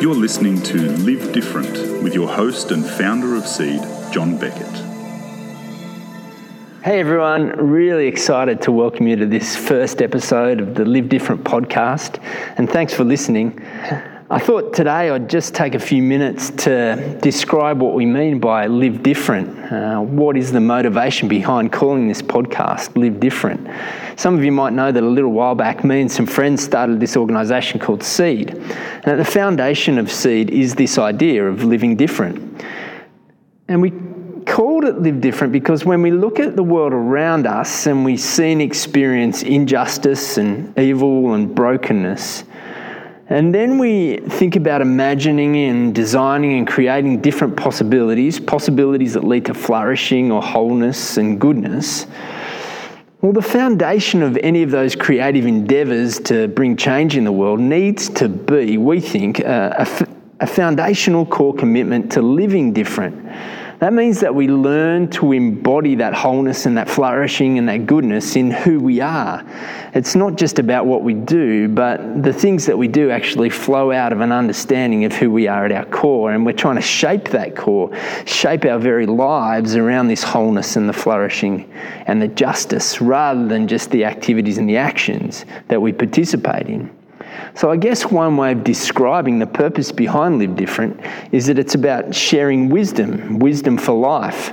You're listening to Live Different with your host and founder of Seed, John Beckett. Hey everyone, really excited to welcome you to this first episode of the Live Different podcast, and thanks for listening. I thought today I'd just take a few minutes to describe what we mean by live different. Uh, what is the motivation behind calling this podcast Live Different? Some of you might know that a little while back, me and some friends started this organisation called Seed. And at the foundation of Seed is this idea of living different. And we called it Live Different because when we look at the world around us and we see and experience injustice and evil and brokenness, and then we think about imagining and designing and creating different possibilities, possibilities that lead to flourishing or wholeness and goodness. Well, the foundation of any of those creative endeavours to bring change in the world needs to be, we think, uh, a, a foundational core commitment to living different that means that we learn to embody that wholeness and that flourishing and that goodness in who we are. It's not just about what we do, but the things that we do actually flow out of an understanding of who we are at our core. And we're trying to shape that core, shape our very lives around this wholeness and the flourishing and the justice rather than just the activities and the actions that we participate in. So, I guess one way of describing the purpose behind Live Different is that it's about sharing wisdom, wisdom for life.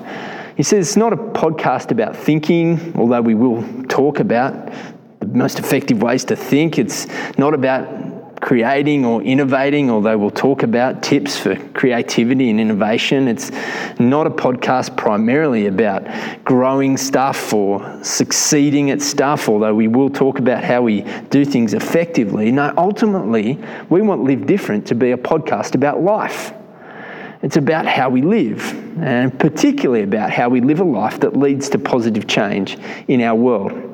He says it's not a podcast about thinking, although we will talk about the most effective ways to think. It's not about creating or innovating, although we'll talk about tips for creativity and innovation. It's not a podcast primarily about growing stuff or succeeding at stuff, although we will talk about how we do things effectively. No, ultimately, we want Live Different to be a podcast about life. It's about how we live, and particularly about how we live a life that leads to positive change in our world.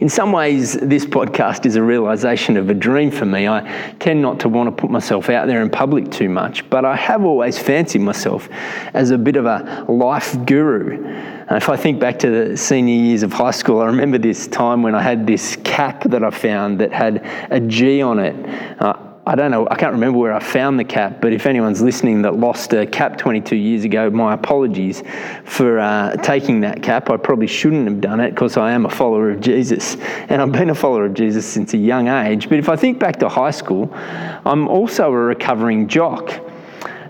In some ways, this podcast is a realization of a dream for me. I tend not to want to put myself out there in public too much, but I have always fancied myself as a bit of a life guru. And if I think back to the senior years of high school, I remember this time when I had this cap that I found that had a G on it. Uh, I don't know, I can't remember where I found the cap, but if anyone's listening that lost a cap 22 years ago, my apologies for uh, taking that cap. I probably shouldn't have done it because I am a follower of Jesus and I've been a follower of Jesus since a young age. But if I think back to high school, I'm also a recovering jock.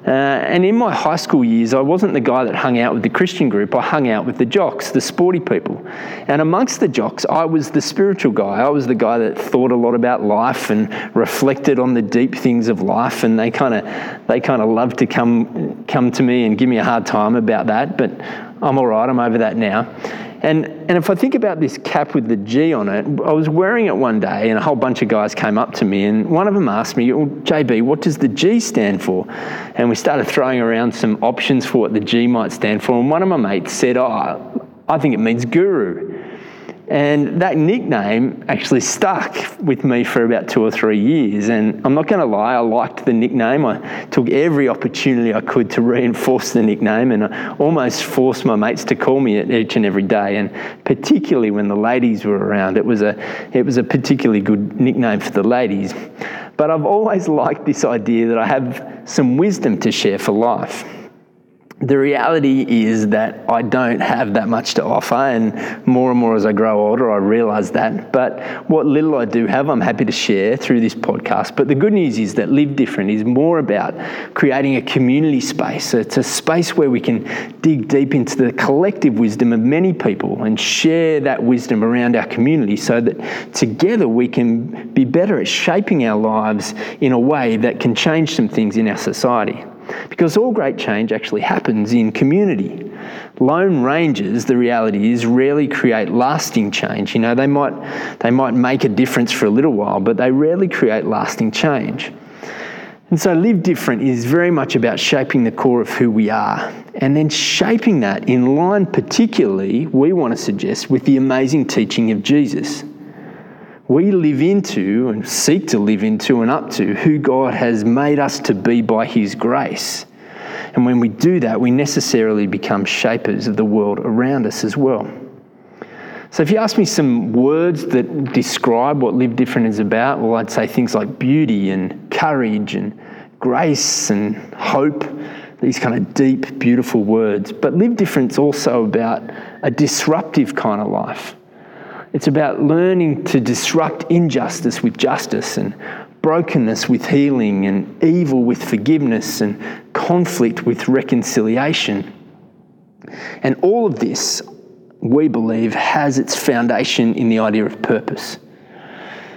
Uh, and in my high school years, I wasn't the guy that hung out with the Christian group. I hung out with the jocks, the sporty people. And amongst the jocks, I was the spiritual guy. I was the guy that thought a lot about life and reflected on the deep things of life. And they kind of they kind of loved to come come to me and give me a hard time about that. But I'm all right. I'm over that now. And, and if I think about this cap with the G on it, I was wearing it one day and a whole bunch of guys came up to me and one of them asked me, well, JB, what does the G stand for? And we started throwing around some options for what the G might stand for. And one of my mates said, oh, I think it means guru. And that nickname actually stuck with me for about two or three years. And I'm not going to lie, I liked the nickname. I took every opportunity I could to reinforce the nickname and I almost forced my mates to call me it each and every day. And particularly when the ladies were around, it was a, it was a particularly good nickname for the ladies. But I've always liked this idea that I have some wisdom to share for life the reality is that I don't have that much to offer, and more and more as I grow older, I realize that. But what little I do have, I'm happy to share through this podcast. But the good news is that Live Different is more about creating a community space. It's a space where we can dig deep into the collective wisdom of many people and share that wisdom around our community so that together we can be better at shaping our lives in a way that can change some things in our society. Because all great change actually happens in community. Lone rangers, the reality is, rarely create lasting change. You know, they might, they might make a difference for a little while, but they rarely create lasting change. And so, Live Different is very much about shaping the core of who we are and then shaping that in line, particularly, we want to suggest, with the amazing teaching of Jesus we live into and seek to live into and up to who God has made us to be by His grace. And when we do that, we necessarily become shapers of the world around us as well. So, if you ask me some words that describe what Live Different is about, well, I'd say things like beauty and courage and grace and hope, these kind of deep, beautiful words. But live different's also about a disruptive kind of life. It's about learning to disrupt injustice with justice and brokenness with healing and evil with forgiveness and conflict with reconciliation. And all of this, we believe, has its foundation in the idea of purpose.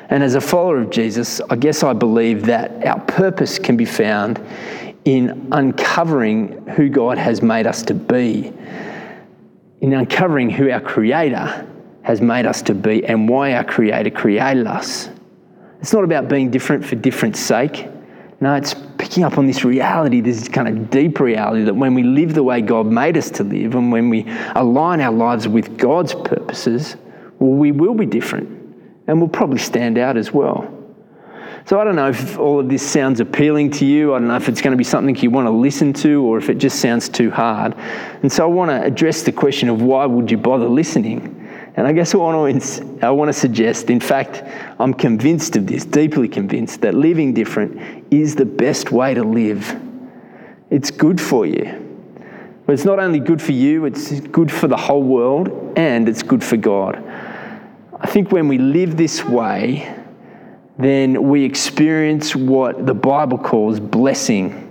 And as a follower of Jesus, I guess I believe that our purpose can be found in uncovering who God has made us to be, in uncovering who our Creator has made us to be and why our Creator created us. It's not about being different for different sake. No, it's picking up on this reality, this kind of deep reality that when we live the way God made us to live and when we align our lives with God's purposes, well, we will be different and we'll probably stand out as well. So I don't know if all of this sounds appealing to you. I don't know if it's going to be something you want to listen to or if it just sounds too hard. And so I want to address the question of why would you bother listening? And I guess I want, to, I want to suggest, in fact, I'm convinced of this, deeply convinced, that living different is the best way to live. It's good for you. But it's not only good for you, it's good for the whole world and it's good for God. I think when we live this way, then we experience what the Bible calls blessing,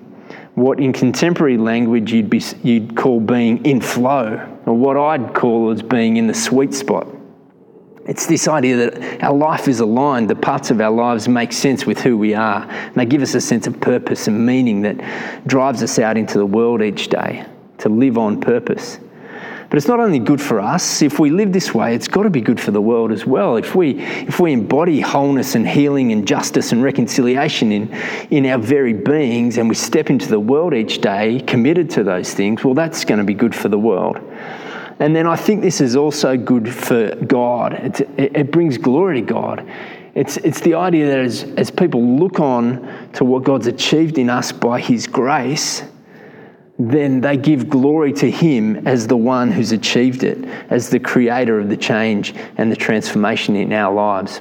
what in contemporary language you'd, be, you'd call being in flow, or what I'd call as being in the sweet spot. It's this idea that our life is aligned, the parts of our lives make sense with who we are, and they give us a sense of purpose and meaning that drives us out into the world each day to live on purpose. But it's not only good for us. If we live this way, it's got to be good for the world as well. If we, if we embody wholeness and healing and justice and reconciliation in, in our very beings and we step into the world each day committed to those things, well, that's going to be good for the world. And then I think this is also good for God. It, it brings glory to God. It's, it's the idea that as, as people look on to what God's achieved in us by His grace, then they give glory to Him as the one who's achieved it, as the creator of the change and the transformation in our lives.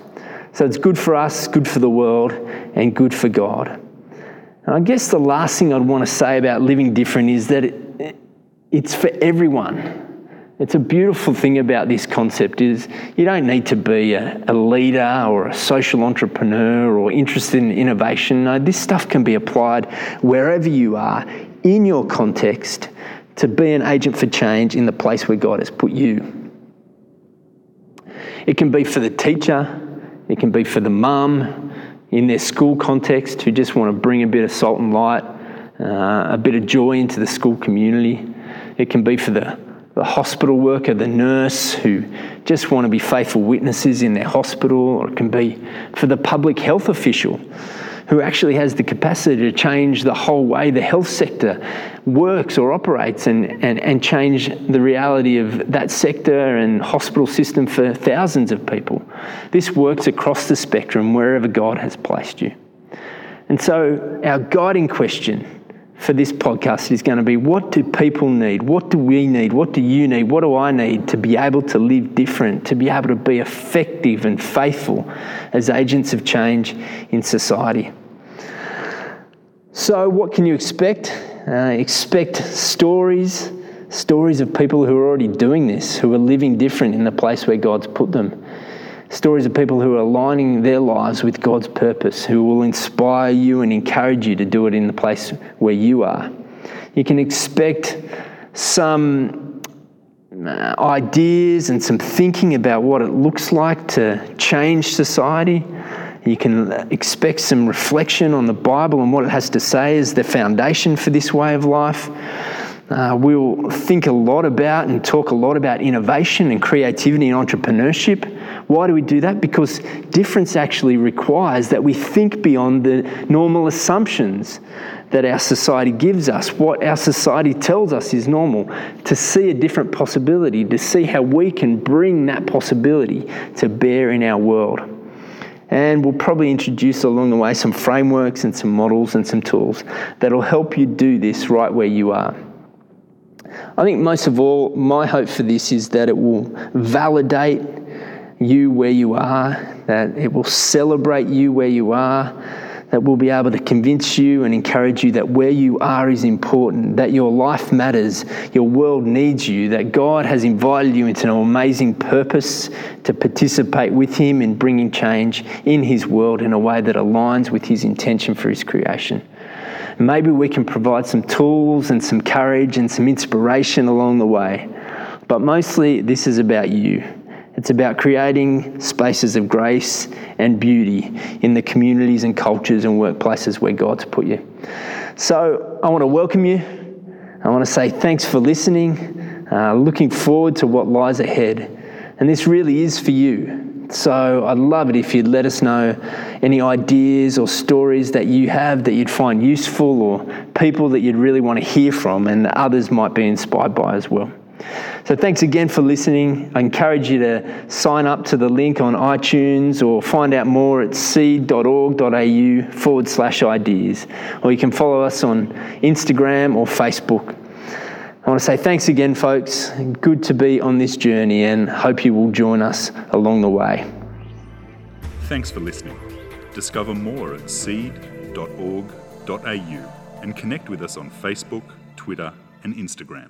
So it's good for us, good for the world, and good for God. And I guess the last thing I'd want to say about living different is that it, it's for everyone. It's a beautiful thing about this concept is you don't need to be a, a, leader or a social entrepreneur or interested in innovation. No, this stuff can be applied wherever you are in your context to be an agent for change in the place where God has put you. It can be for the teacher, it can be for the mum in their school context who just want to bring a bit of salt and light, uh, a bit of joy into the school community. It can be for the, the hospital worker, the nurse who just want to be faithful witnesses in their hospital, or it can be for the public health official who actually has the capacity to change the whole way the health sector works or operates and, and, and change the reality of that sector and hospital system for thousands of people. This works across the spectrum wherever God has placed you. And so, our guiding question for this podcast is going to be what do people need? What do we need? What do you need? What do I need to be able to live different, to be able to be effective and faithful as agents of change in society? So, what can you expect? Uh, expect stories, stories of people who are already doing this, who are living different in the place where God's put them. Stories of people who are aligning their lives with God's purpose, who will inspire you and encourage you to do it in the place where you are. You can expect some uh, ideas and some thinking about what it looks like to change society. You can expect some reflection on the Bible and what it has to say as the foundation for this way of life. Uh, we'll think a lot about and talk a lot about innovation and creativity and entrepreneurship. Why do we do that? Because difference actually requires that we think beyond the normal assumptions that our society gives us, what our society tells us is normal, to see a different possibility, to see how we can bring that possibility to bear in our world. And we'll probably introduce along the way some frameworks and some models and some tools that'll help you do this right where you are. I think most of all, my hope for this is that it will validate you where you are, that it will celebrate you where you are, that we'll be able to convince you and encourage you that where you are is important, that your life matters, your world needs you, that God has invited you into an amazing purpose to participate with Him in bringing change in His world in a way that aligns with His intention for His creation. Maybe we can provide some tools and some courage and some inspiration along the way. But mostly, this is about you. It's about creating spaces of grace and beauty in the communities and cultures and workplaces where God's put you. So I want to welcome you. I want to say thanks for listening. Uh, looking forward to what lies ahead. And this really is for you. So I'd love it if you'd let us know any ideas or stories that you have that you'd find useful or people that you'd really want to hear from and others might be inspired by as well. So thanks again for listening. I encourage you to sign up to the link on iTunes or find out more at seed.org.au forward slash ideas. Or you can follow us on Instagram or Facebook. I want to say thanks again, folks. Good to be on this journey and hope you will join us along the way. Thanks for listening. Discover more at seed.org.au and connect with us on Facebook, Twitter, and Instagram.